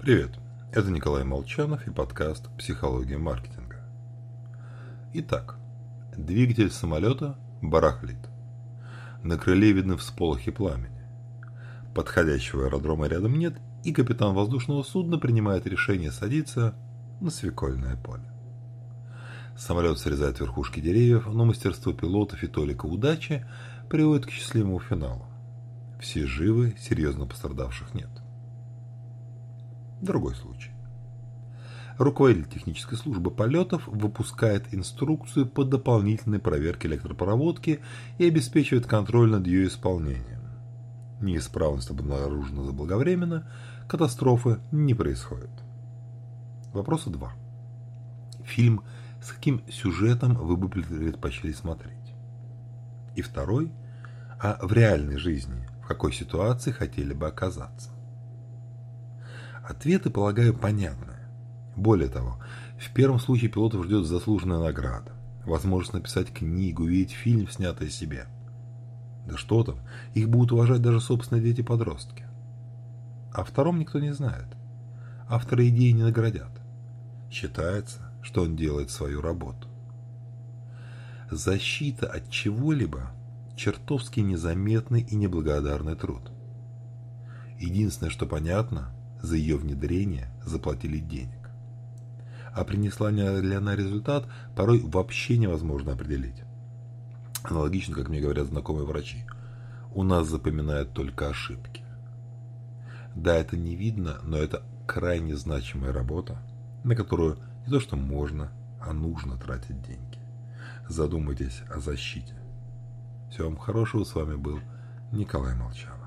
Привет, это Николай Молчанов и подкаст «Психология маркетинга». Итак, двигатель самолета барахлит. На крыле видны всполохи пламени. Подходящего аэродрома рядом нет, и капитан воздушного судна принимает решение садиться на свекольное поле. Самолет срезает верхушки деревьев, но мастерство пилотов и толика удачи приводит к счастливому финалу. Все живы, серьезно пострадавших нет. Другой случай. Руководитель технической службы полетов выпускает инструкцию по дополнительной проверке электропроводки и обеспечивает контроль над ее исполнением. Неисправность обнаружена заблаговременно, катастрофы не происходит. Вопроса 2. Фильм с каким сюжетом вы бы предпочли смотреть? И второй, а в реальной жизни в какой ситуации хотели бы оказаться? Ответы, полагаю, понятны. Более того, в первом случае пилотов ждет заслуженная награда. Возможность написать книгу, увидеть фильм, снятый о себе. Да что там, их будут уважать даже собственные дети-подростки. О втором никто не знает. Авторы идеи не наградят. Считается, что он делает свою работу. Защита от чего-либо – чертовски незаметный и неблагодарный труд. Единственное, что понятно – за ее внедрение заплатили денег. А принесла ли она результат, порой вообще невозможно определить. Аналогично, как мне говорят знакомые врачи. У нас запоминают только ошибки. Да, это не видно, но это крайне значимая работа, на которую не то что можно, а нужно тратить деньги. Задумайтесь о защите. Всего вам хорошего, с вами был Николай Молчан.